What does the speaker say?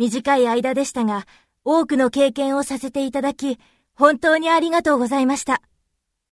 短い間でしたが、多くの経験をさせていただき、本当にありがとうございました。